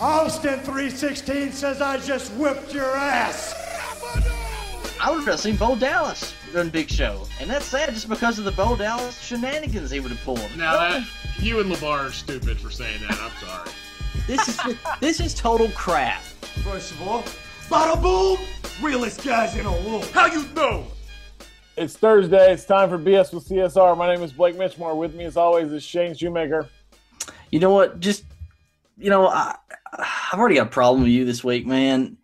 Austin 316 says I just whipped your ass. I would have seen Bo Dallas during Big Show, and that's sad just because of the Bo Dallas shenanigans he would have pulled. Now that you and Lavar are stupid for saying that. I'm sorry. This is this is total crap. First of all, bada boom, realest guys in the world. How you know? It's Thursday. It's time for BS with CSR. My name is Blake Mitchmore. With me, as always, is Shane Shoemaker. You know what? Just you know, I I've already got a problem with you this week, man.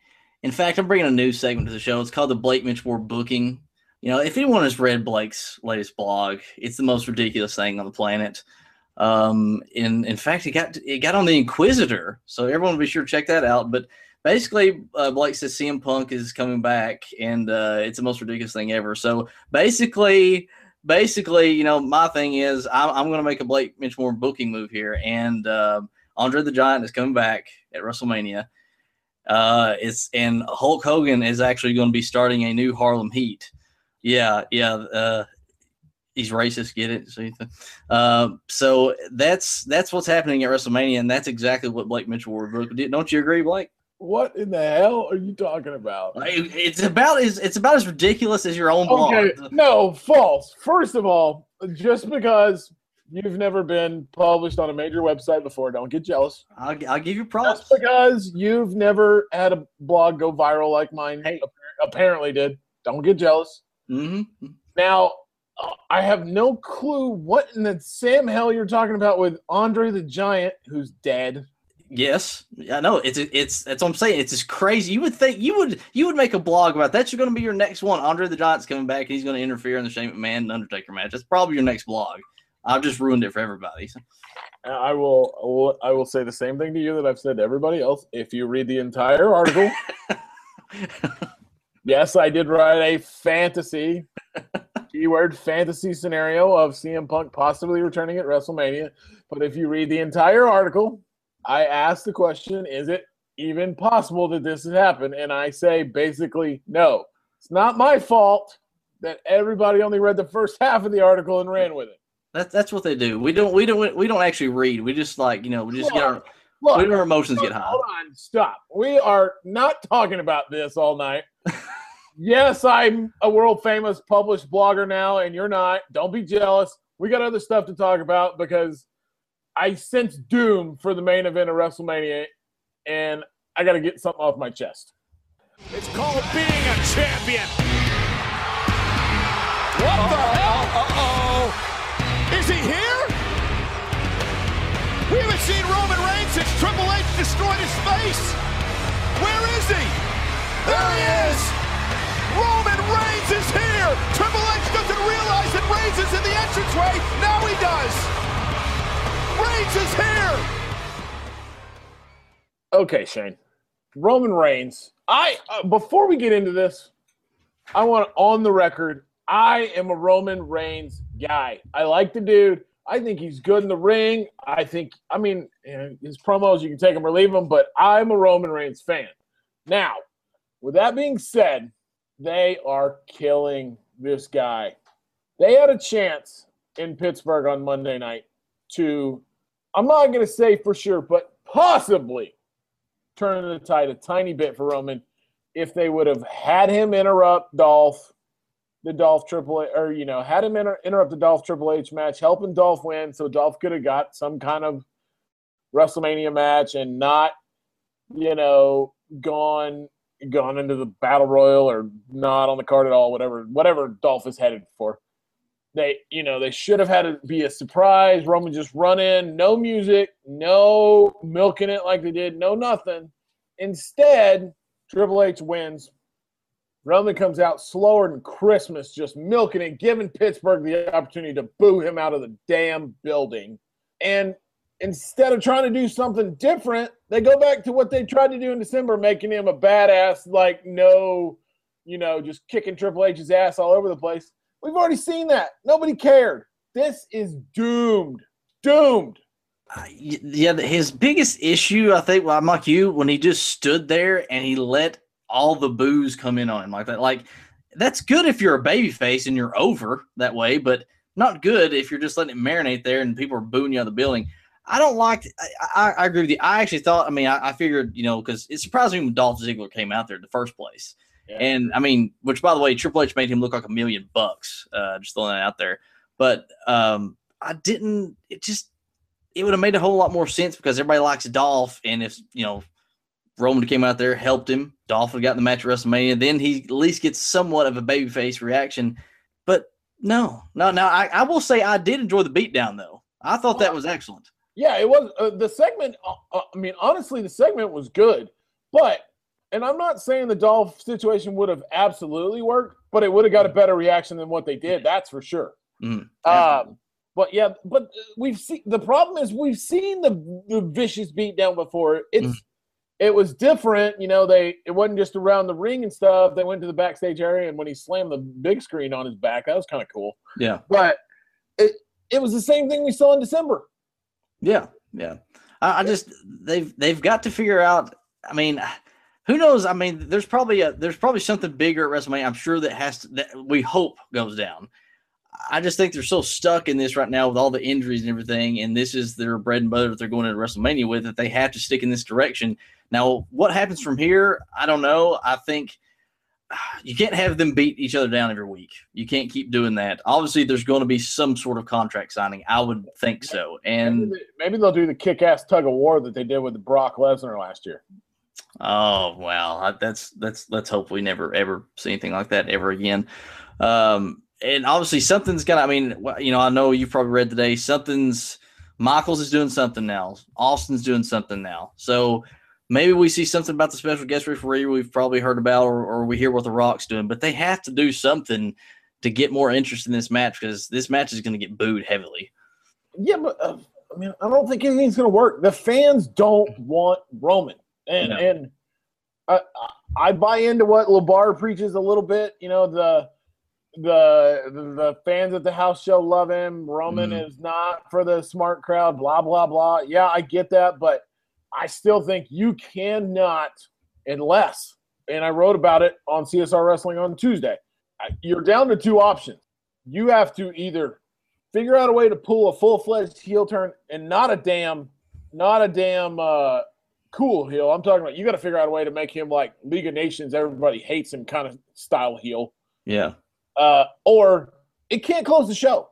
In fact, I'm bringing a new segment to the show. It's called the Blake Mitchmore Booking. You know, if anyone has read Blake's latest blog, it's the most ridiculous thing on the planet. Um, in in fact, it got it got on the Inquisitr, so everyone be sure to check that out. But basically, uh, Blake says CM Punk is coming back, and uh, it's the most ridiculous thing ever. So basically, basically, you know, my thing is I'm, I'm going to make a Blake Mitchmore booking move here, and uh, Andre the Giant is coming back at WrestleMania. Uh, it's and Hulk Hogan is actually going to be starting a new Harlem Heat. Yeah, yeah. Uh, he's racist. Get it? So, uh, so that's that's what's happening at WrestleMania, and that's exactly what Blake Mitchell would book. Don't you agree, Blake? What in the hell are you talking about? It's about as it's about as ridiculous as your own blog. Okay, no, false. First of all, just because you've never been published on a major website before, don't get jealous. I'll, I'll give you props. Just because you've never had a blog go viral like mine Hey. apparently did, don't get jealous. Mm-hmm. Now, uh, I have no clue what in the Sam hell you're talking about with Andre the Giant, who's dead. Yes, I know. It's it's that's what I'm saying. It's just crazy. You would think you would you would make a blog about that. You're going to be your next one. Andre the Giant's coming back, and he's going to interfere in the Shane McMahon Undertaker match. That's probably your next blog. I've just ruined it for everybody. I will, I will I will say the same thing to you that I've said to everybody else. If you read the entire article, yes, I did write a fantasy keyword fantasy scenario of CM Punk possibly returning at WrestleMania. But if you read the entire article, I ask the question, is it even possible that this has happened? And I say basically no. It's not my fault that everybody only read the first half of the article and ran with it. That's that's what they do. We don't we don't we don't actually read. We just like you know we just get our Look, we our emotions get high. Hold on, stop. We are not talking about this all night. yes, I'm a world famous published blogger now, and you're not. Don't be jealous. We got other stuff to talk about because I sense doom for the main event of WrestleMania, and I got to get something off my chest. It's called being a champion. What the hell? Uh-oh. He here? We haven't seen Roman Reigns since Triple H destroyed his face. Where is he? There he is. Roman Reigns is here. Triple H doesn't realize that Reigns is in the entranceway. Now he does. Reigns is here. Okay, Shane. Roman Reigns. I uh, before we get into this, I want on the record. I am a Roman Reigns guy. I like the dude. I think he's good in the ring. I think. I mean, his promos you can take him or leave him, but I'm a Roman Reigns fan. Now, with that being said, they are killing this guy. They had a chance in Pittsburgh on Monday night to. I'm not going to say for sure, but possibly turn the tide a tiny bit for Roman if they would have had him interrupt Dolph, the Dolph Triple H, or you know, had him inter- interrupt the Dolph Triple H match, helping Dolph win, so Dolph could have got some kind of WrestleMania match and not, you know, gone gone into the battle royal or not on the card at all, whatever whatever Dolph is headed for. They, you know, they should have had it be a surprise. Roman just run in, no music, no milking it like they did, no nothing. Instead, Triple H wins. Roman comes out slower than Christmas, just milking it, giving Pittsburgh the opportunity to boo him out of the damn building. And instead of trying to do something different, they go back to what they tried to do in December, making him a badass, like no, you know, just kicking Triple H's ass all over the place. We've already seen that. Nobody cared. This is doomed. Doomed. Uh, yeah, his biggest issue, I think, well, I'm like you, when he just stood there and he let all the boos come in on him like that. Like, that's good if you're a baby face and you're over that way, but not good if you're just letting it marinate there and people are booing you out of the building. I don't like. I, I, I agree with you. I actually thought. I mean, I, I figured you know because it surprised me when Dolph Ziggler came out there in the first place. Yeah. And I mean, which by the way, Triple H made him look like a million bucks. Uh, just throwing that out there. But um, I didn't. It just it would have made a whole lot more sense because everybody likes Dolph, and if you know Roman came out there, helped him, Dolph got the match at WrestleMania. Then he at least gets somewhat of a babyface reaction. But no, no, no. I, I will say I did enjoy the beatdown though. I thought that was excellent. Yeah, it was uh, the segment. Uh, uh, I mean, honestly, the segment was good, but and I'm not saying the Dolph situation would have absolutely worked, but it would have got a better reaction than what they did. That's for sure. Mm, Um, but yeah, but we've seen the problem is we've seen the the vicious beatdown before. It's Mm. It was different, you know. They it wasn't just around the ring and stuff. They went to the backstage area, and when he slammed the big screen on his back, that was kind of cool. yeah, But it it was the same thing we saw in December. yeah, yeah. I, I just they've they've got to figure out. I mean, who knows? I mean, there's probably a there's probably something bigger at WrestleMania. I'm sure that has to that we hope goes down. I just think they're so stuck in this right now with all the injuries and everything, and this is their bread and butter that they're going into WrestleMania with. That they have to stick in this direction. Now, what happens from here? I don't know. I think you can't have them beat each other down every week. You can't keep doing that. Obviously, there's going to be some sort of contract signing. I would think so. And Maybe, they- maybe they'll do the kick-ass tug of war that they did with Brock Lesnar last year. Oh well, I- that's that's let's hope we never ever see anything like that ever again. Um, and obviously something's gonna. I mean, you know, I know you've probably read today. Something's Michaels is doing something now. Austin's doing something now. So maybe we see something about the special guest referee we've probably heard about, or, or we hear what the Rock's doing. But they have to do something to get more interest in this match because this match is going to get booed heavily. Yeah, but uh, I mean, I don't think anything's going to work. The fans don't want Roman, and No. and I I buy into what Labar preaches a little bit. You know, the the the fans at the house show love him. Roman Mhm. is not for the smart crowd. Blah blah blah. Yeah, I get that, but I still think you cannot unless. And I wrote about it on CSR Wrestling on Tuesday. You're down to two options. You have to either figure out a way to pull a full fledged heel turn and not a damn, not a damn uh, cool heel. I'm talking about you got to figure out a way to make him like League of Nations, everybody hates him kind of style heel. Yeah. Uh, or it can't close the show.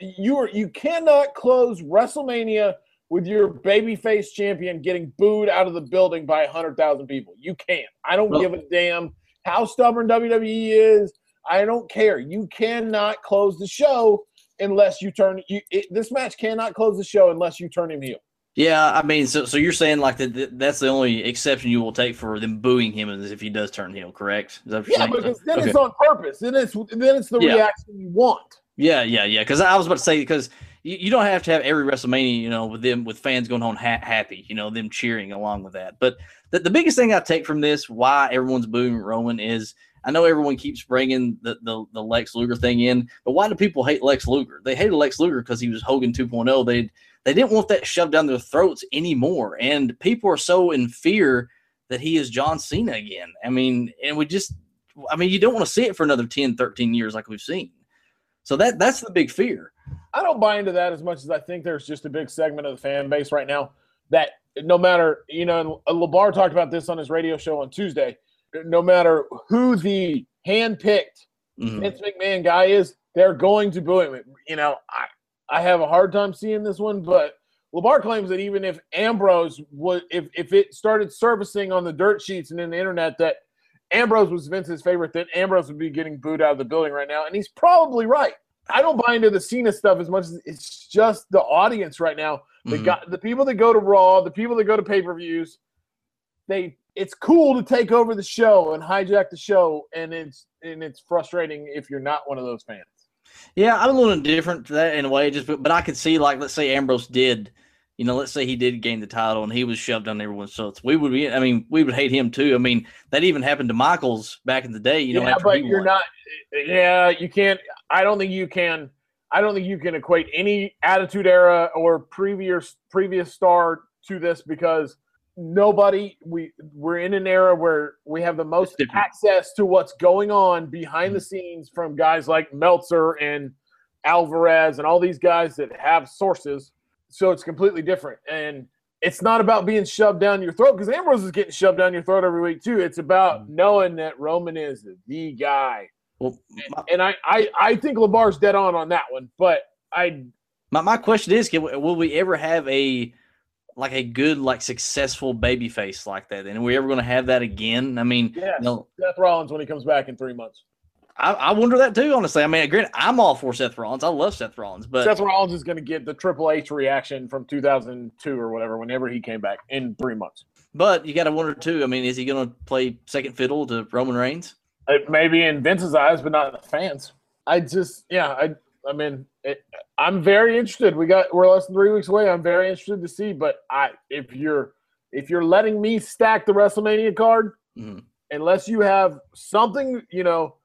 You are you cannot close WrestleMania with your babyface champion getting booed out of the building by hundred thousand people. You can't. I don't give a damn how stubborn WWE is. I don't care. You cannot close the show unless you turn. You, it, this match cannot close the show unless you turn him heel. Yeah, I mean, so so you're saying like that that- that's the only exception you will take for them booing him is if he does turn heel, correct? Is that what you're Yeah, saying? because then Okay. it's on purpose. Then it's then it's the Yeah. reaction you want. Yeah, yeah, yeah. Because I was about to say because you, you don't have to have every WrestleMania, you know, with them with fans going home ha- happy, you know, them cheering along with that. But the, the biggest thing I take from this, why everyone's booing Roman, is I know everyone keeps bringing the, the the Lex Luger thing in, but why do people hate Lex Luger? They hated Lex Luger because he was Hogan 2.0. They they didn't want that shoved down their throats anymore, and people are so in fear that he is John Cena again. I mean, and we just, I mean, you don't want to see it for another 10, 13 years like we've seen. So that that's the big fear. I don't buy into that as much as I think there's just a big segment of the fan base right now that no matter, you know, and LeBar talked about this on his radio show on Tuesday. No matter who the handpicked Mhm. Vince McMahon guy is, they're going to boo him. You know, I, I have a hard time seeing this one, but LeBar claims that even if Ambrose would, if, if it started servicing on the dirt sheets and in the internet that Ambrose was Vince's favorite, that Ambrose would be getting booed out of the building right now. And he's probably right. I don't buy into the Cena stuff as much as it's just the audience right now. The Mhm. guy, the people that go to Raw, the people that go to pay per views, they it's cool to take over the show and hijack the show, and it's and it's frustrating if you're not one of those fans. Yeah, I'm a little indifferent to that in a way, just but, but I could see like let's say Ambrose did, you know, let's say he did gain the title and he was shoved down everyone's throats. We would be, I mean, we would hate him too. I mean, that even happened to Michaels back in the day. You know, yeah, but you're won. not. Yeah, you can't. I don't think you can. I don't think you can equate any Attitude Era or previous previous star to this because nobody. We we're in an era where we have the most access to what's going on behind the scenes from guys like Meltzer and Alvarez and all these guys that have sources. so it's completely different. And it's not about being shoved down your throat because Ambrose is getting shoved down your throat every week too. It's about Mm-hmm. knowing that Roman is the guy. Well, my, And I, I, I think Labar's dead on on that one, but I my, my question is, can, will we ever have a like a good, like successful baby face like that? And are we ever going to have that again? I mean, Yes. you know, Seth Rollins when he comes back in three months. I, I wonder that too. Honestly, I mean, granted, I'm all for Seth Rollins. I love Seth Rollins, but Seth Rollins is going to get the Triple H reaction from 2002 or whatever, whenever he came back in three months. but you got to wonder too. I mean, is he going to play second fiddle to Roman Reigns? It maybe in Vince's eyes, but not in the fans. I just, yeah, I, I mean, it, I'm very interested. We got we're less than three weeks away. I'm very interested to see. But I, if you're, if you're letting me stack the WrestleMania card, Mhm. unless you have something, you know,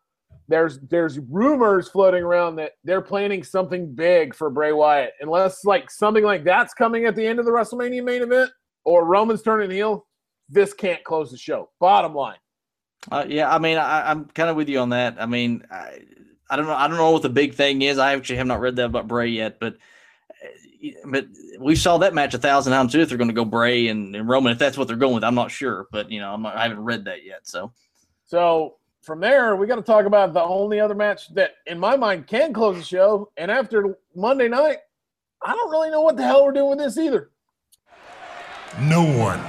there's there's rumors floating around that they're planning something big for Bray Wyatt. Unless like something like that's coming at the end of the WrestleMania main event or Roman's turning heel, this can't close the show. Bottom line. Uh, yeah, I mean, I, I'm kind of with you on that. I mean, I, I don't know. I don't know what the big thing is. I actually have not read that about Bray yet, but uh, but we saw that match a thousand times too. If they're going to go Bray and, and Roman, if that's what they're going with, I'm not sure. But you know, I'm not, I haven't read that yet. So So from there, we got to talk about the only other match that, in my mind, can close the show. And after Monday night, I don't really know what the hell we're doing with this either. No one,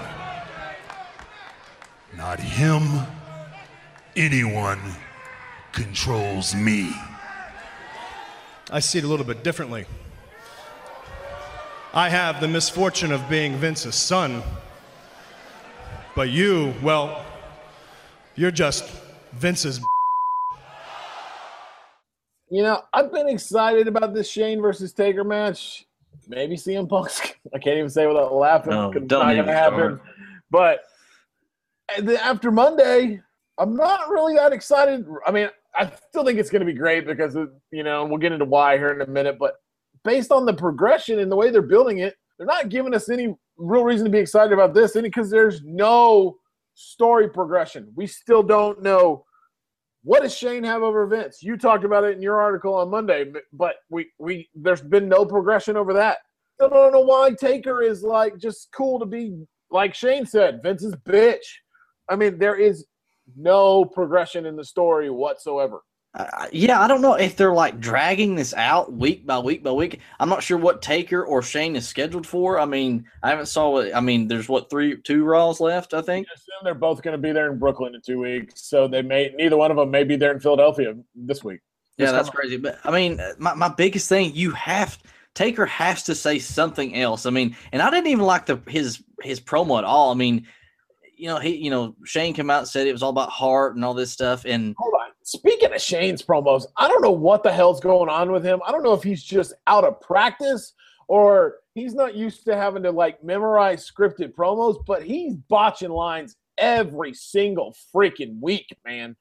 not him, anyone, controls me. I see it a little bit differently. I have the misfortune of being Vince's son, but you, well, you're just Vince's. You know, I've been excited about this Shane versus Taker match. Maybe CM Punk's. I can't even say without laughing. No, 'cause it's don't gonna happen. start. But eh, after Monday, I'm not really that excited. I mean, I still think it's going to be great because you know, we'll get into why here in a minute. But based on the progression and the way they're building it, they're not giving us any real reason to be excited about this, any because there's no story progression. We still don't know what does Shane have over Vince? You talked about it in your article on Monday, but- we we there's been no progression over that. I don't know why Taker is like just cool to be like Shane said, Vince's bitch. I mean, there is no progression in the story whatsoever. uh, yeah, I don't know if they're like dragging this out week by week by week. I'm not sure what Taker or Shane is scheduled for. I mean, I haven't saw what. I mean, there's what three two Raws left, I think. I assume they're both going to be there in Brooklyn in two weeks, so they may neither one of them may be there in Philadelphia this week. Yeah, that's crazy. But I mean, my, my biggest thing, you have Taker has to say something else. I mean, and I didn't even like the his his promo at all. I mean, you know, he you know, Shane came out and said it was all about heart and all this stuff. And Hold on. Speaking of Shane's promos, I don't know what the hell's going on with him. I don't know if he's just out of practice or he's not used to having to like memorize scripted promos, but he's botching lines every single freaking week, man.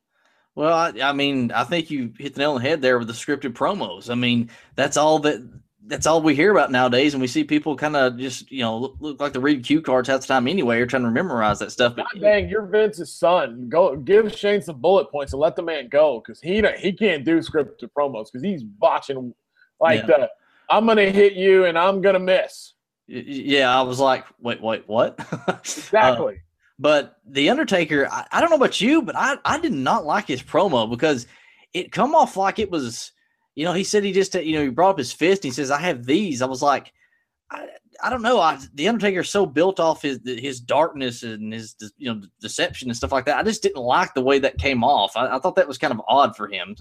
well, I, I mean, I think you hit the nail on the head there with the scripted promos. I mean, that's all that that's all we hear about nowadays, and we see people kind of just you know look, look like they read cue cards half the time anyway, or trying to memorize that stuff. But God dang, you're Vince's son. Go give Shane some bullet points and let the man go because he he can't do scripted promos because he's botching like Yeah. the I'm gonna hit you and I'm gonna miss. yeah, I was like, wait, wait, what? Uh, Exactly. But the Undertaker, I, I don't know about you, but I, I did not like his promo because it come off like it was, you know, he said he just, you know, he brought up his fist. And he says, I have these. I was like, I, I don't know. I, the Undertaker is so built off his his darkness and his you know deception and stuff like that. I just didn't like the way that came off. I, I thought that was kind of odd for him.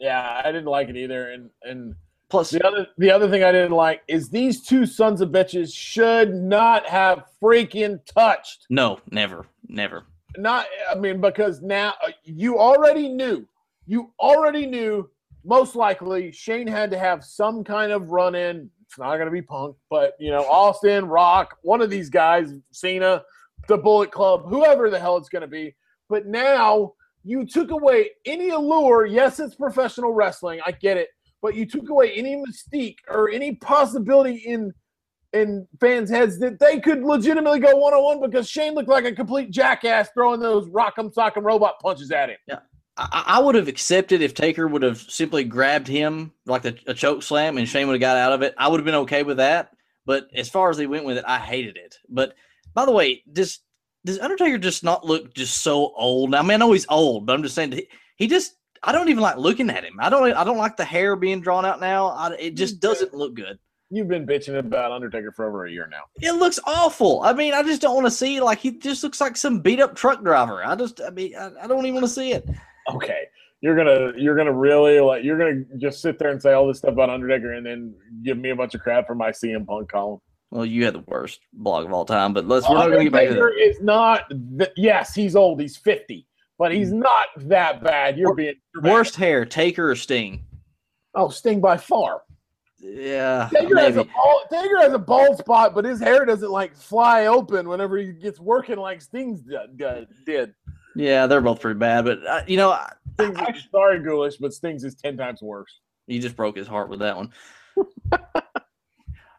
yeah, I didn't like it either. And and Plus, The other the other thing I didn't like is these two sons of bitches should not have freaking touched. no, never, never. Not I mean because now uh, you already knew. You already knew most likely Shane had to have some kind of run in. It's not going to be Punk, but you know Austin, Rock, one of these guys, Cena, the Bullet Club, whoever the hell it's going to be. But now you took away any allure. Yes, it's professional wrestling. I get it but you took away any mystique or any possibility in in fans' heads that they could legitimately go one on one because Shane looked like a complete jackass throwing those rock'em sock'em robot punches at him. I, I would have accepted if Taker would have simply grabbed him like a, a choke slam and Shane would have got out of it. I would have been okay with that. But as far as they went with it, I hated it. But by the way, does does Undertaker just not look just so old? I mean, I know he's old, but I'm just saying he, he just I don't even like looking at him. I don't I don't like the hair being drawn out now. I, it just doesn't look good. You've been bitching about Undertaker for over a year now. It looks awful. I mean, I just don't want to see like he just looks like some beat up truck driver. I just I mean I, I don't even want to see it. Okay. You're gonna you're gonna really like you're gonna just sit there and say all this stuff about Undertaker and then give me a bunch of crap for my CM Punk column. Well, you had the worst blog of all time, but let's we're not gonna get back to that. is not th- yes, he's old, he's 50, but he's mm. not that bad. You're being dramatic. Worst hair, Taker or Sting? Oh, Sting by far. Yeah, Taker has a bald, Taker has a bald spot, but his hair doesn't like fly open whenever he gets working like Sting's did. Yeah, they're both pretty bad, but uh, you know, I, Sting's, sorry, Ghoulish, but Sting's is ten times worse. he just broke his heart with that one.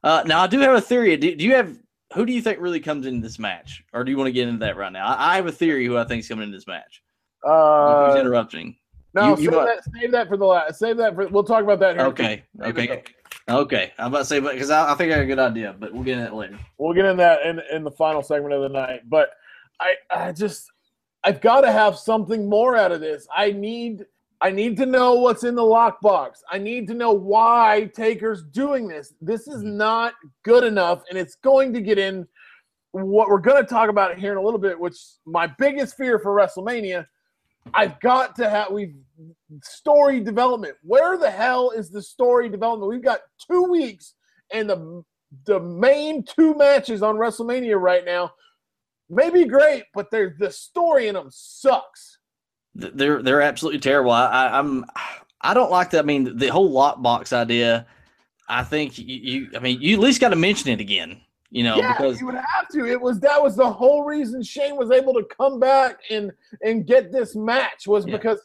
uh, now I do have a theory. Do, do you have who do you think really comes into this match, or do you want to get into that right now? I, I have a theory who I think is coming into this match. Who's Uh, interrupting? no, you- you save, got- that, save that for the last. Save that for. We'll talk about that here. Okay, okay, okay. I'm about to say, but because I, I think I got a good idea, but we'll get into that later. We'll get in that in, in the final segment of the night. But I, I just, I've got to have something more out of this. I need, I need to know what's in the lockbox. I need to know why Taker's doing this. This is mm-hmm. not good enough, and it's going to get in what we're going to talk about here in a little bit. Which my biggest fear for WrestleMania. I've got to have we've story development. Where the hell is the story development? We've got two weeks, and the the main two matches on WrestleMania right now may be great, but there's the story in them sucks. They're they're absolutely terrible. I, I, I'm I don't like that. I mean, the whole lockbox idea. I think you, you I mean, you at least got to mention it again. You know, yeah, because you would have to. It was that was the whole reason Shane was able to come back and and get this match was Yeah. because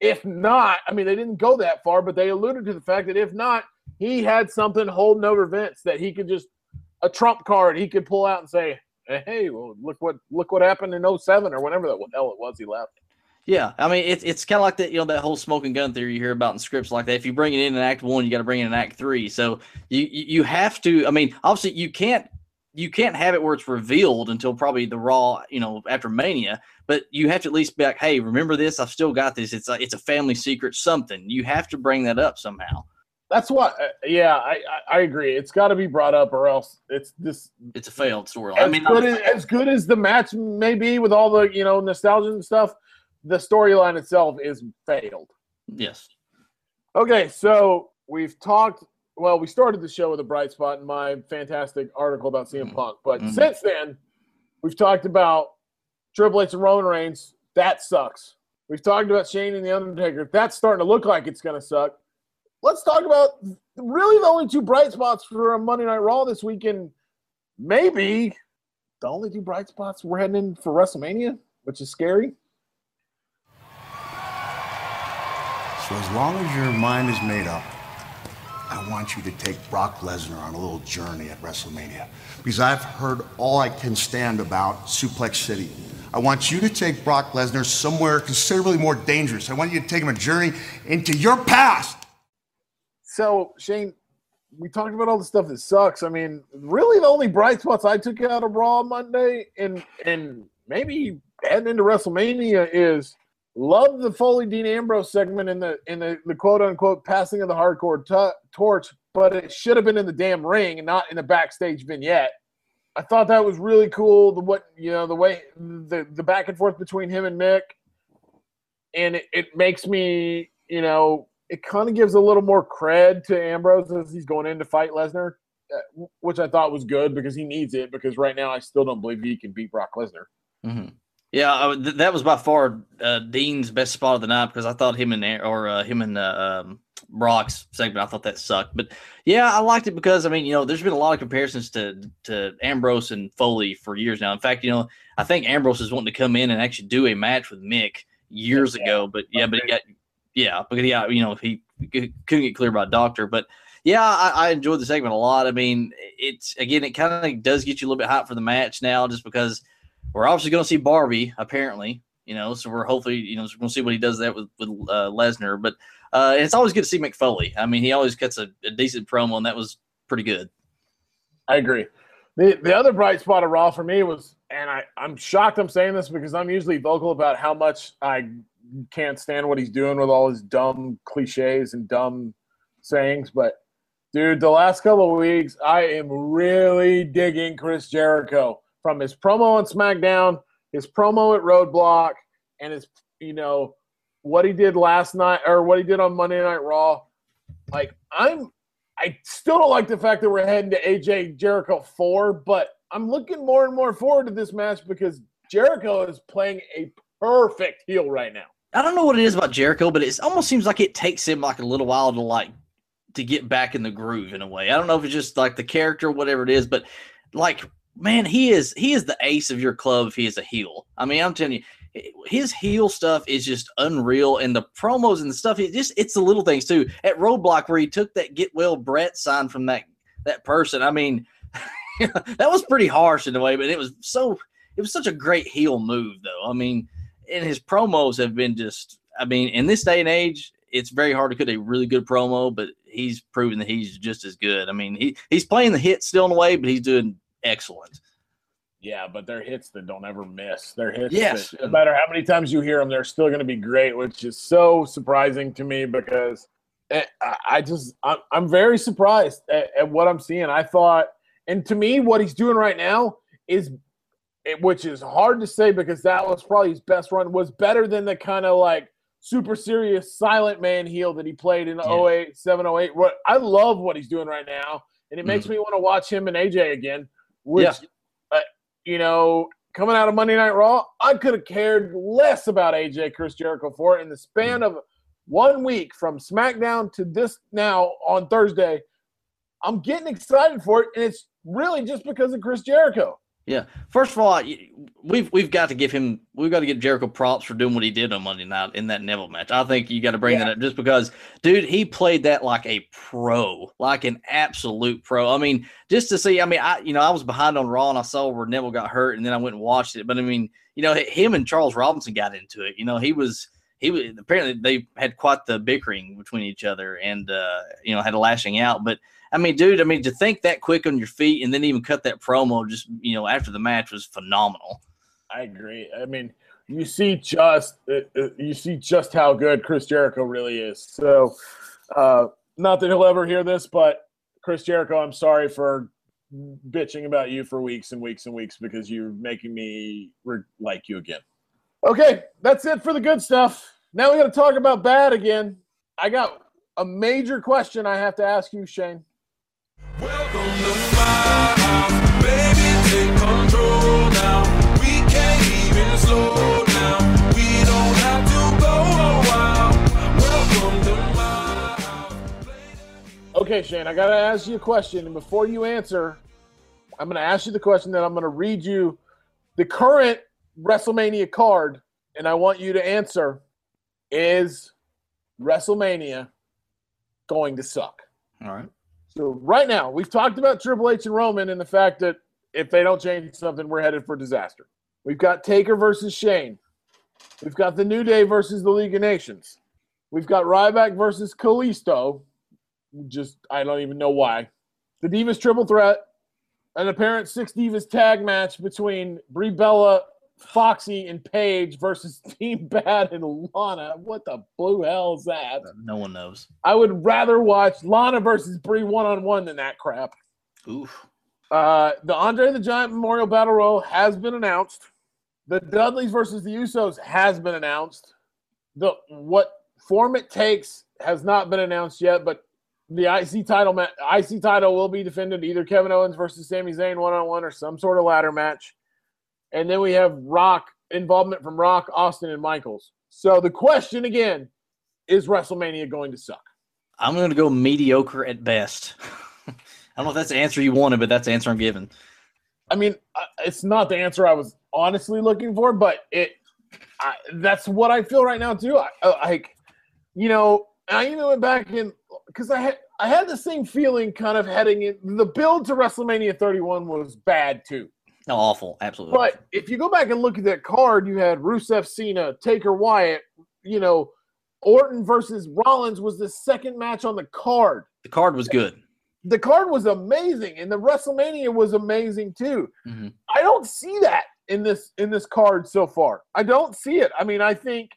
if not, I mean, they didn't go that far, but they alluded to the fact that if not, he had something holding over Vince that he could just a trump card he could pull out and say, "Hey, well, look what look what happened in 07 or whatever the hell it was he left." Yeah, I mean it's it's kind of like that you know that whole smoking gun theory you hear about in scripts like that. If you bring it in in Act One, you got to bring it in Act Three. So you you have to. I mean, obviously you can't you can't have it where it's revealed until probably the Raw, you know, after Mania. But you have to at least be like, hey, remember this? I've still got this. It's a, it's a family secret. Something you have to bring that up somehow. That's what. Uh, yeah, I, I I agree. It's got to be brought up, or else it's this. It's a failed storyline. As I mean, good as, as good as the match may be with all the you know nostalgia and stuff, the storyline itself is failed. yes, Okay, so we've talked. Well, we started the show with a bright spot in my fantastic article about CM Mhm. Punk, but Mhm. since then, we've talked about Triple H and Roman Reigns. That sucks. We've talked about Shane and the Undertaker. That's starting to look like it's going to suck. Let's talk about really the only two bright spots for a Monday Night Raw this weekend. Maybe the only two bright spots we're heading in for WrestleMania, which is scary. So as long as your mind is made up, I want you to take Brock Lesnar on a little journey at WrestleMania. Because I've heard all I can stand about Suplex City. I want you to take Brock Lesnar somewhere considerably more dangerous. I want you to take him a journey into your past. So Shane, we talked about all the stuff that sucks. I mean, really, the only bright spots I took out of Raw Monday, and and maybe heading into WrestleMania is love the Foley Dean Ambrose segment in the in the, the quote unquote passing of the hardcore t- torch, but it should have been in the damn ring and not in the backstage vignette. I thought that was really cool. The what you know the way the the back and forth between him and Mick, and it, it makes me you know it kind of gives a little more cred to Ambrose as he's going in to fight Lesnar, uh, which I thought was good because he needs it. Because right now, I still don't believe he can beat Brock Lesnar. hmm Yeah, I, th- that was by far uh, Dean's best spot of the night because I thought him and or uh, him and uh, um, Brock's segment, I thought that sucked. But yeah, I liked it because I mean, you know, there's been a lot of comparisons to to Ambrose and Foley for years now. In fact, you know, I think Ambrose is wanting to come in and actually do a match with Mick years Yeah. ago. But yeah, but he got yeah, because yeah, you know, if he couldn't get clear by a doctor, but. Yeah, I, I enjoyed the segment a lot. I mean, it's again, it kind of does get you a little bit hot for the match now, just because we're obviously going to see Barbie, apparently, you know, so we're hopefully, you know, we're going to see what he does that with, with uh, Lesnar. But uh, it's always good to see Mick Foley. I mean, he always cuts a, a decent promo, and that was pretty good. I agree. The the other bright spot of Raw for me was, and I I'm shocked I'm saying this because I'm usually vocal about how much I can't stand what he's doing with all his dumb cliches and dumb sayings, but dude, the last couple of weeks I am really digging Chris Jericho from his promo on SmackDown, his promo at Roadblock, and his you know what he did last night or what he did on Monday Night Raw. Like I'm I still don't like the fact that we're heading to AJ Jericho 4, but I'm looking more and more forward to this match because Jericho is playing a perfect heel right now. I don't know what it is about Jericho, but it almost seems like it takes him like a little while to like to get back in the groove in a way. I don't know if it's just like the character, whatever it is, but like man, he is he is the ace of your club if he is a heel. I mean, I'm telling you, his heel stuff is just unreal, and the promos and the stuff. It just it's the little things too. At Roadblock, where he took that "Get Well Brett" sign from that that person. I mean, that was pretty harsh in a way, but it was so. It was such a great heel move, though. I mean, and his promos have been just. I mean, in this day and age, it's very hard to cut a really good promo, but he's proven that he's just as good. I mean, he he's playing the hit still in a way, but he's doing excellent. Yeah, but they're hits that don't ever miss. They're hits. Yes. That, no matter how many times you hear them, they're still going to be great, which is so surprising to me because eh, I just I'm, I'm very surprised at, at what I'm seeing. I thought, and to me, what he's doing right now is, which is hard to say because that was probably his best run, was better than the kind of like super serious silent man heel that he played in yeah. 08, 7, 08. What I love what he's doing right now, and it makes mm-hmm. me want to watch him and AJ again. Which yeah you know, coming out of Monday Night Raw, I could have cared less about AJ Chris Jericho for it. In the span of one week from SmackDown to this now on Thursday, I'm getting excited for it, and it's really just because of Chris Jericho. Yeah. First of all, we've we've got to give him we've got to give Jericho props for doing what he did on Monday night in that Neville match. I think you got to bring yeah. that up just because, dude, he played that like a pro, like an absolute pro. I mean, just to see, I mean, I you know I was behind on Raw and I saw where Neville got hurt, and then I went and watched it. But I mean, you know, him and Charles Robinson got into it. You know, he was he was apparently they had quite the bickering between each other, and uh, you know had a lashing out, but. I mean, dude, I mean, to think that quick on your feet and then even cut that promo just, you know, after the match was phenomenal. I agree. I mean, you see just uh, uh, you see just how good Chris Jericho really is. So, uh, not that he'll ever hear this, but Chris Jericho, I'm sorry for bitching about you for weeks and weeks and weeks because you're making me re- like you again. Okay, that's it for the good stuff. Now we got to talk about bad again. I got a major question I have to ask you, Shane. Okay, Shane, I gotta ask you a question, and before you answer, I'm gonna ask you the question. that I'm gonna read you the current WrestleMania card, and I want you to answer: Is WrestleMania going to suck? All right. So right now, we've talked about Triple H and Roman and the fact that if they don't change something, we're headed for disaster. We've got Taker versus Shane. We've got the New Day versus the League of Nations. We've got Ryback versus Kalisto. Just I don't even know why. The Divas Triple Threat, an apparent six Divas tag match between Brie Bella, Foxy, and Paige versus Team Bad and Lana. What the blue hell is that? No one knows. I would rather watch Lana versus Brie one on one than that crap. Oof. Uh, the Andre the Giant Memorial Battle Royal has been announced. The Dudleys versus the Usos has been announced. The what form it takes has not been announced yet, but the IC title IC title will be defended either Kevin Owens versus Sami Zayn one on one or some sort of ladder match. And then we have Rock involvement from Rock, Austin, and Michaels. So the question again is WrestleMania going to suck? I'm going to go mediocre at best. I don't know if that's the answer you wanted, but that's the answer I'm giving. I mean, uh, it's not the answer I was honestly looking for, but it I, that's what I feel right now too. I, uh, like, you know, I even went back and because I had I had the same feeling kind of heading in. The build to WrestleMania 31 was bad too. No, awful, absolutely. But if you go back and look at that card, you had Rusev, Cena, Taker, Wyatt. You know, Orton versus Rollins was the second match on the card. The card was good. the card was amazing, and the WrestleMania was amazing too. Mhm. I don't see that in this in this card so far. I don't see it. I mean, I think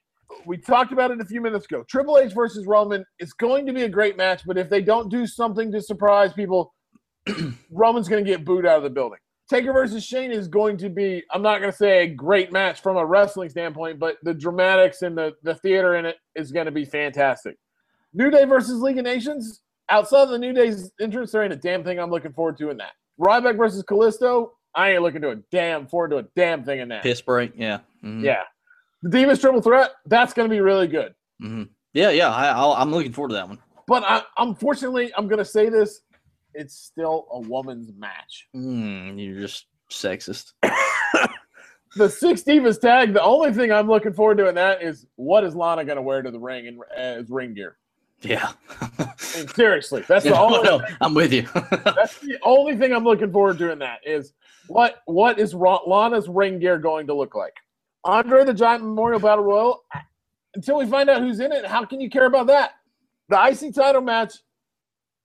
we talked about it a few minutes ago. Triple H versus Roman is going to be a great match, but if they don't do something to surprise people, Roman's going to get booed out of the building. Taker versus Shane is going to be, I'm not going to say a great match from a wrestling standpoint, but the dramatics and the, the theater in it is going to be fantastic. New Day versus League of Nations, outside of the New Day's entrance, there ain't a damn thing I'm looking forward to in that. Ryback versus Kalisto, I ain't looking to a damn forward to a damn thing in that. Piss break. Yeah. Mhm. Yeah. The Divas Triple Threat, that's going to be really good. Mhm. Yeah. Yeah. I, I'll, I'm looking forward to that one. But I, unfortunately, I'm going to say this it's still a woman's match. Mm, you're just sexist. The Six Divas tag, the only thing I'm looking forward to in that is what is Lana going to wear to the ring and as ring gear? Yeah. Seriously, that's the only no, I'm with you. that's the only thing I'm looking forward to in that is what what is Ra- Lana's ring gear going to look like? Andre the Giant Memorial Battle Royal. Until we find out who's in it, how can you care about that? The IC title match.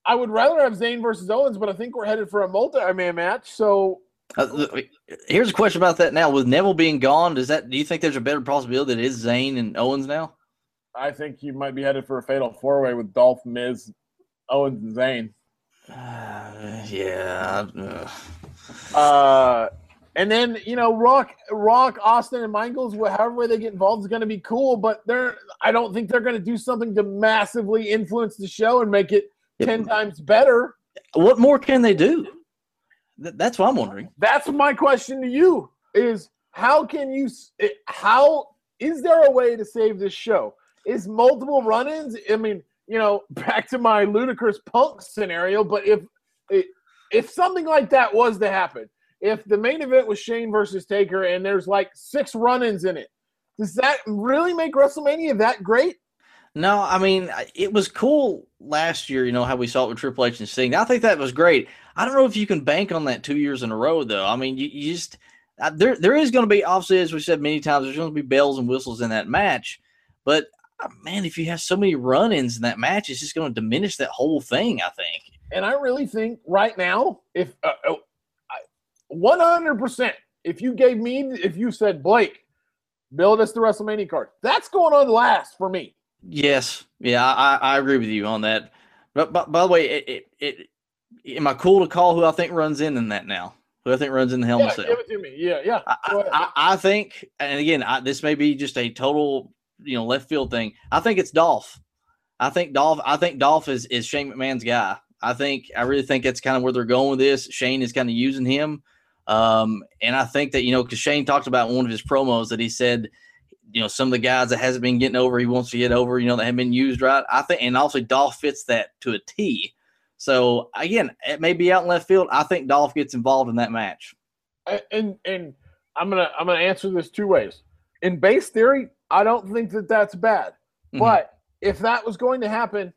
I would rather have Zayn versus Owens, but I think we're headed for a multi-man match. So Uh, here's a question about that now. With Neville being gone, does that do you think there's a better possibility that it is Zayn and Owens now? I think you might be headed for a fatal four-way with Dolph, Miz, Owens, and Zayn. Uh, yeah. uh, Uh, and then you know, Rock, Rock, Austin, and Michaels, however way they get involved is going to be cool. But they're, I don't think they're going to do something to massively influence the show and make it Yep. ten times better. what more can they do? Th- that's what I'm wondering. That's my question to you: is how can you? How is there a way to save this show? Is multiple run-ins? I mean, you know, back to my ludicrous punk scenario. But if if something like that was to happen, if the main event was Shane versus Taker and there's like six run-ins in it, does that really make WrestleMania that great? No, I mean it was cool last year. You know how we saw it with Triple H and Sting. I think that was great. I don't know if you can bank on that two years in a row, though. I mean, you, you just uh, there there is going to be obviously, as we said many times, there's going to be bells and whistles in that match. But uh, man, if you have so many run-ins in that match, it's just going to diminish that whole thing. I think. And I really think right now, if uh, uh, I- 100%, if you gave me, if you said, Blake, build us the WrestleMania card, that's going on last for me. Yes, yeah, I, I agree with you on that. But, but by the way, it, it, it, am I cool to call who I think runs in in that now? Who I think runs in the a Yeah, Cell? give it to me. Yeah, yeah. I, I, I think, and again, I, this may be just a total, you know, left field thing. I think it's Dolph. I think Dolph. I think Dolph is is Shane McMahon's guy. I think I really think that's kind of where they're going with this. Shane is kind of using him, um, and I think that you know because Shane talked about in one of his promos that he said, you know, some of the guys that hasn't been getting over, he wants to get over. You know, that haven't been used right. I think, and also Dolph fits that to a T. So again, it may be out in left field. I think Dolph gets involved in that match. And and I'm gonna I'm gonna answer this two ways. In base theory, I don't think that that's bad. Mhm. But if that was going to happen,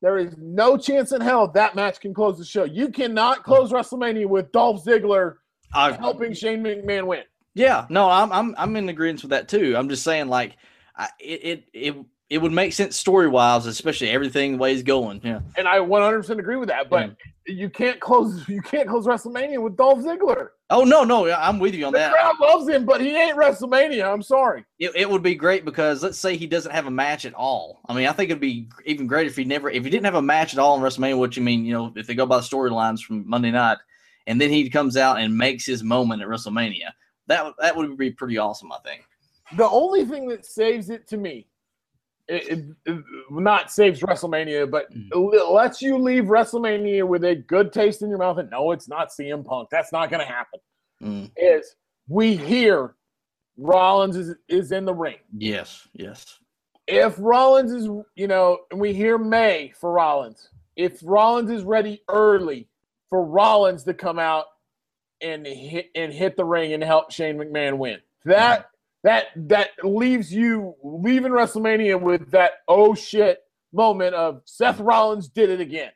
there is no chance in hell that match can close the show. You cannot close WrestleMania with Dolph Ziggler I, helping Shane McMahon win. Yeah, no, I'm I'm I'm in agreement with that too. I'm just saying, like, I, it it it it would make sense story wise, especially everything the way it's going. Yeah, And I 100% agree with that. But you can't close you can't close WrestleMania with Dolph Ziggler. Oh no, no, I'm with you on The that. crowd loves him, but he ain't WrestleMania. I'm sorry. It, it would be great because let's say he doesn't have a match at all. I mean, I think it'd be even great if he never if he didn't have a match at all in WrestleMania. What you mean, you know, if they go by the storylines from Monday night, and then he comes out and makes his moment at WrestleMania, that would- that would be pretty awesome. I think. The only thing that saves it to me, it, it- it- not saves WrestleMania, but l- lets you leave WrestleMania with a good taste in your mouth. And no, it's not CM Punk. That's not going to happen. Mm, Is we hear Rollins is, is in the ring. yes, yes. If Rollins is, you know, and we hear May for Rollins, if Rollins is ready early for Rollins to come out and hit and hit the ring and help Shane McMahon win, that that that leaves you leaving WrestleMania with that oh shit moment of Seth Rollins did it again.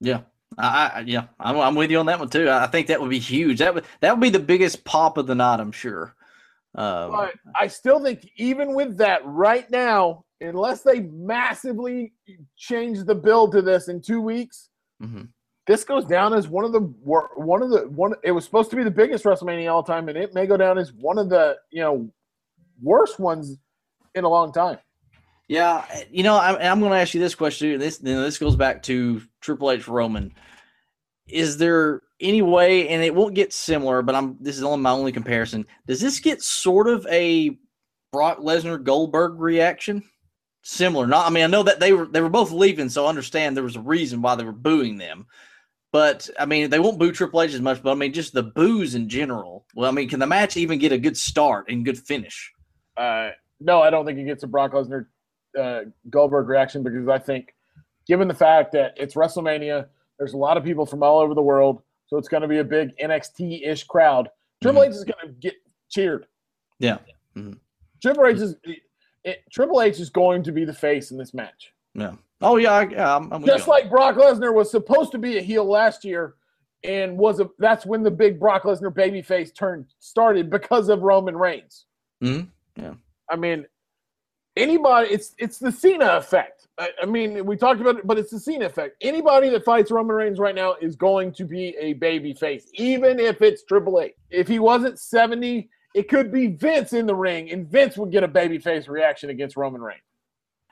Yeah. I, I yeah, I'm, I'm with you on that one too. I think that would be huge. That would that would be the biggest pop of the night, I'm sure. Um, But I still think even with that right now, unless they massively change the build to this in two weeks, mhm. This goes down as one of the one of the one. It was supposed to be the biggest WrestleMania all time, and it may go down as one of the you know worst ones in a long time. Yeah, you know, I'm, I'm going to ask you this question. This you know, this goes back to Triple H Roman. Is there any way, and it won't get similar, but I'm this is only my only comparison. Does this get sort of a Brock Lesnar Goldberg reaction? Similar, not. I mean, I know that they were they were both leaving, so I understand there was a reason why they were booing them. But I mean, they won't boo Triple H as much. But I mean, just the boos in general. Well, I mean, can the match even get a good start and good finish? Uh, no, I don't think it gets a Brock Lesnar uh, Goldberg reaction because I think, given the fact that it's WrestleMania, there's a lot of people from all over the world, so it's going to be a big NXT ish crowd. Triple H is going to get cheered. Yeah. Triple H is it, Triple H is going to be the face in this match. Yeah. Oh yeah. I, yeah I'm, I'm Just you like Brock Lesnar was supposed to be a heel last year, and was a that's when the big Brock Lesnar babyface turn started because of Roman Reigns. Mhm. Yeah. I mean, anybody, it's it's the Cena effect. I, I mean, we talked about it, but it's the Cena effect. Anybody that fights Roman Reigns right now is going to be a baby face, even if it's Triple H. If he wasn't 70, it could be Vince in the ring, and Vince would get a baby face reaction against Roman Reigns.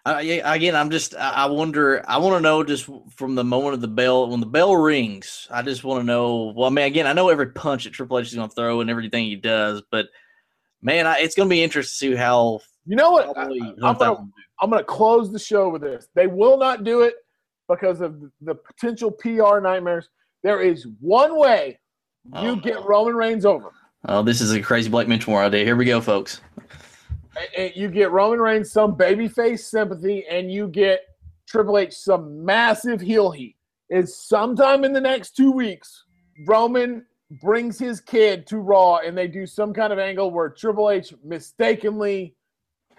Uh, yeah, again, I'm just, I wonder, I want to know just from the moment of the bell, when the bell rings, I just want to know. Well, I mean, again, I know every punch that Triple H is going to throw and everything he does, but man, I, it's going to be interesting to see how. You know what? I, I'm gonna, Thousand do. I'm gonna close the show with this. They will not do it because of the potential PR nightmares. There is one way you Oh, get no. Roman Reigns over. Oh, this is a crazy Blake Mitchell idea. Here we go, folks. And you get Roman Reigns some babyface sympathy, and you get Triple H some massive heel heat. Is sometime in the next two weeks, Roman brings his kid to Raw, and they do some kind of angle where Triple H mistakenly,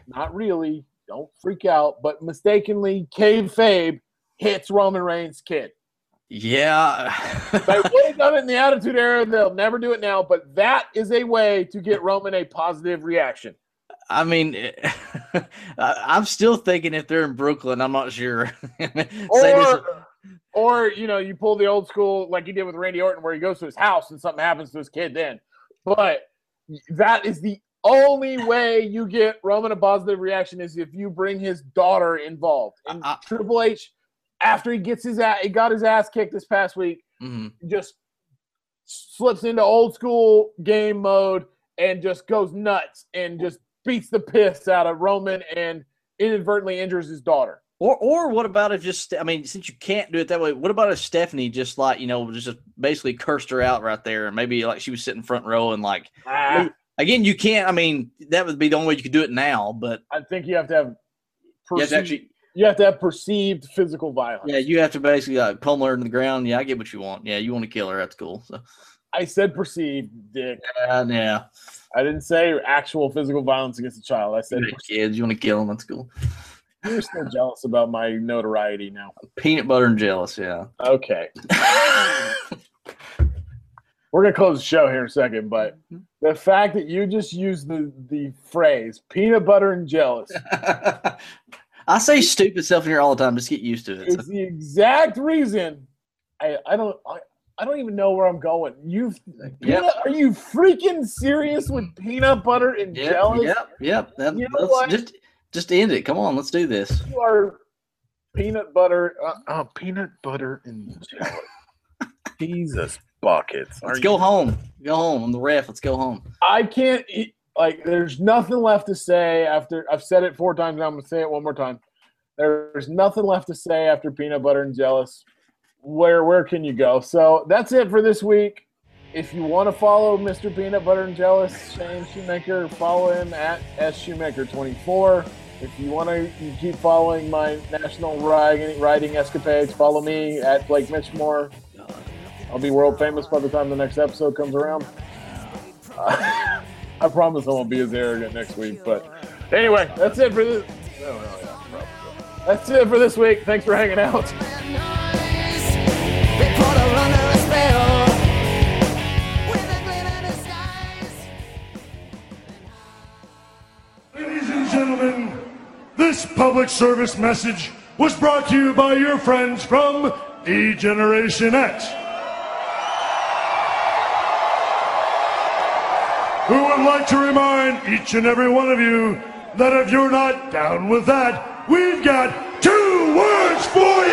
not really, don't freak out, but mistakenly, kayfabe hits Roman Reigns' kid. Yeah. They would have done it in the Attitude Era. They'll never do it now, but that is a way to get Roman a positive reaction. I mean, I'm still thinking if they're in Brooklyn, I'm not sure. Or, or you know, you pull the old school like you did with Randy Orton, where he goes to his house and something happens to his kid. Then, but that is the only way you get Roman a positive reaction is if you bring his daughter involved. And I- Triple H, after he gets his ass, he got his ass kicked this past week, Mhm. just slips into old school game mode and just goes nuts and just beats the piss out of Roman and inadvertently injures his daughter. Or, or what about if just I mean, since you can't do it that way, what about if Stephanie just like you know just basically cursed her out right there, and maybe like she was sitting front row and like Ah. again, you can't. I mean, that would be the only way you could do it now, but I think you have to have you have perceived, to actually, you have to have perceived physical violence. yeah, you have to basically like pummel her to the ground. Yeah, I get what you want. Yeah, you want to kill her. That's cool. So I said perceived, Dick. yeah, yeah, I didn't say actual physical violence against a child. I said kids, you want to kill them. That's cool. you're still jealous about my notoriety now. Peanut butter and jealous. Yeah. Okay, we're gonna close the show here in a second, but the fact that you just used the the phrase "peanut butter and jealous" I say stupid stuff in here all the time. Just get used to it. it. is the exact reason I I don't. I, I don't even know where I'm going. You, peanut, are you freaking serious with peanut butter and Yep, jealous? yep, yep. That, You know what? just just end it. Come on, let's do this. You are peanut butter, uh, uh, peanut butter and jelly. Jesus buckets. Let's you- go home. Go home. I'm the ref. Let's go home. I can't eat. Like, there's nothing left to say after I've said it four times. I'm gonna say it one more time. There's nothing left to say after peanut butter and jealous. Where where can you go? So that's it for this week. If you want to follow Mr. Peanut Butter and Jealous, Shane Shoemaker, follow him at S Shoemaker24. If you want to keep following my national riding, riding escapades, follow me at Blake Mitchmore. I'll be world famous by the time the next episode comes around. Uh, I promise I won't be as arrogant next week. But anyway, that's it for this. Oh, yeah. That's it for this week. Thanks for hanging out. Ladies and gentlemen, this public service message was brought to you by your friends from E Generation X. Who would like to remind each and every one of you that if you're not down with that, we've got two words for